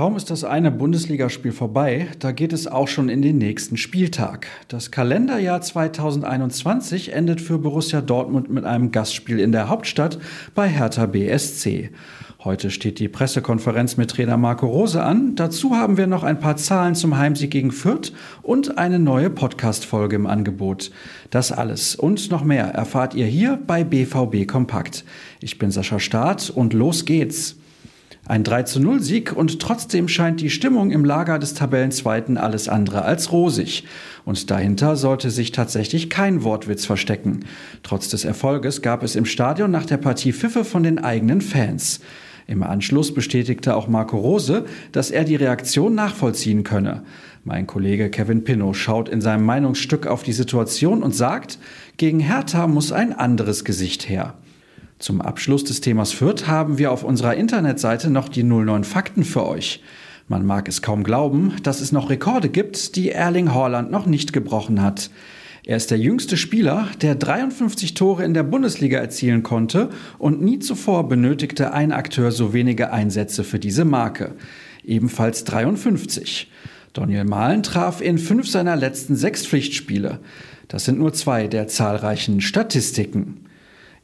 Kaum ist das eine Bundesligaspiel vorbei, da geht es auch schon in den nächsten Spieltag. Das Kalenderjahr 2021 endet für Borussia Dortmund mit einem Gastspiel in der Hauptstadt bei Hertha BSC. Heute steht die Pressekonferenz mit Trainer Marco Rose an. Dazu haben wir noch ein paar Zahlen zum Heimsieg gegen Fürth und eine neue Podcast-Folge im Angebot. Das alles und noch mehr erfahrt ihr hier bei BVB Kompakt. Ich bin Sascha Staat und los geht's. Ein 3 zu 0 Sieg und trotzdem scheint die Stimmung im Lager des Tabellenzweiten alles andere als rosig. Und dahinter sollte sich tatsächlich kein Wortwitz verstecken. Trotz des Erfolges gab es im Stadion nach der Partie Pfiffe von den eigenen Fans. Im Anschluss bestätigte auch Marco Rose, dass er die Reaktion nachvollziehen könne. Mein Kollege Kevin Pinnow schaut in seinem Meinungsstück auf die Situation und sagt, gegen Hertha muss ein anderes Gesicht her. Zum Abschluss des Themas Fürth haben wir auf unserer Internetseite noch die 09 Fakten für euch. Man mag es kaum glauben, dass es noch Rekorde gibt, die Erling Haaland noch nicht gebrochen hat. Er ist der jüngste Spieler, der 53 Tore in der Bundesliga erzielen konnte und nie zuvor benötigte ein Akteur so wenige Einsätze für diese Marke. Ebenfalls 53. Daniel Mahlen traf in fünf seiner letzten sechs Pflichtspiele. Das sind nur zwei der zahlreichen Statistiken.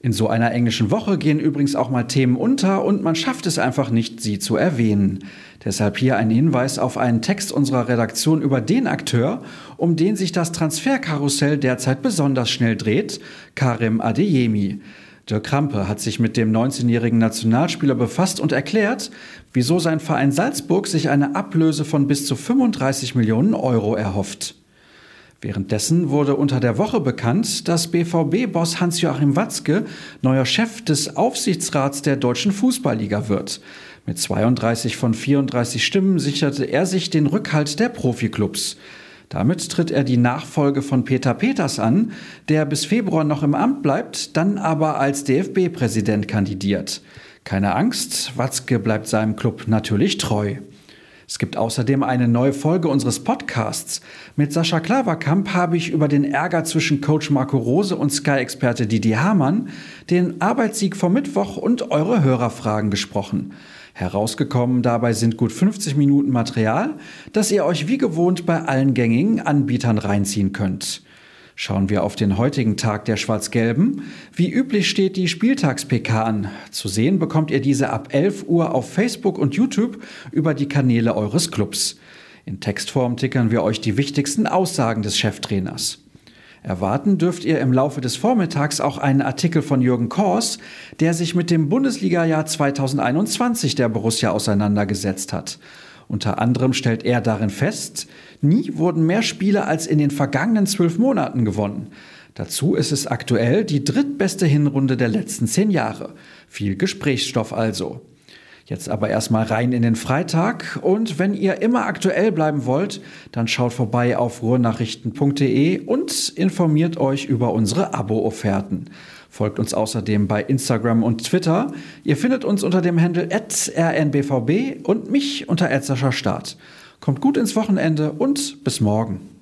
In so einer englischen Woche gehen übrigens auch mal Themen unter und man schafft es einfach nicht, sie zu erwähnen. Deshalb hier ein Hinweis auf einen Text unserer Redaktion über den Akteur, um den sich das Transferkarussell derzeit besonders schnell dreht, Karim Adeyemi. Dirk Krampe hat sich mit dem 19-jährigen Nationalspieler befasst und erklärt, wieso sein Verein Salzburg sich eine Ablöse von bis zu 35 Millionen Euro erhofft. Währenddessen wurde unter der Woche bekannt, dass BVB-Boss Hans-Joachim Watzke neuer Chef des Aufsichtsrats der Deutschen Fußballliga wird. Mit 32 von 34 Stimmen sicherte er sich den Rückhalt der Profiklubs. Damit tritt er die Nachfolge von Peter Peters an, der bis Februar noch im Amt bleibt, dann aber als DFB-Präsident kandidiert. Keine Angst, Watzke bleibt seinem Club natürlich treu. Es gibt außerdem eine neue Folge unseres Podcasts. Mit Sascha Klaverkamp habe ich über den Ärger zwischen Coach Marco Rose und Sky-Experte Didi Hamann, den Arbeitssieg vom Mittwoch und eure Hörerfragen gesprochen. Herausgekommen dabei sind gut 50 Minuten Material, das ihr euch wie gewohnt bei allen gängigen Anbietern reinziehen könnt. Schauen wir auf den heutigen Tag der Schwarz-Gelben. Wie üblich steht die Spieltags-PK an. Zu sehen bekommt ihr diese ab 11 Uhr auf Facebook und YouTube über die Kanäle eures Clubs. In Textform tickern wir euch die wichtigsten Aussagen des Cheftrainers. Erwarten dürft ihr im Laufe des Vormittags auch einen Artikel von Jürgen Kors, der sich mit dem Bundesliga-Jahr 2021 der Borussia auseinandergesetzt hat. Unter anderem stellt er darin fest, nie wurden mehr Spiele als in den vergangenen zwölf Monaten gewonnen. Dazu ist es aktuell die drittbeste Hinrunde der letzten zehn Jahre. Viel Gesprächsstoff also. Jetzt aber erstmal rein in den Freitag und wenn ihr immer aktuell bleiben wollt, dann schaut vorbei auf ruhrnachrichten.de und informiert euch über unsere Abo-Offerten. Folgt uns außerdem bei Instagram und Twitter. Ihr findet uns unter dem Handle rnbvb und mich unter Start. Kommt gut ins Wochenende und bis morgen.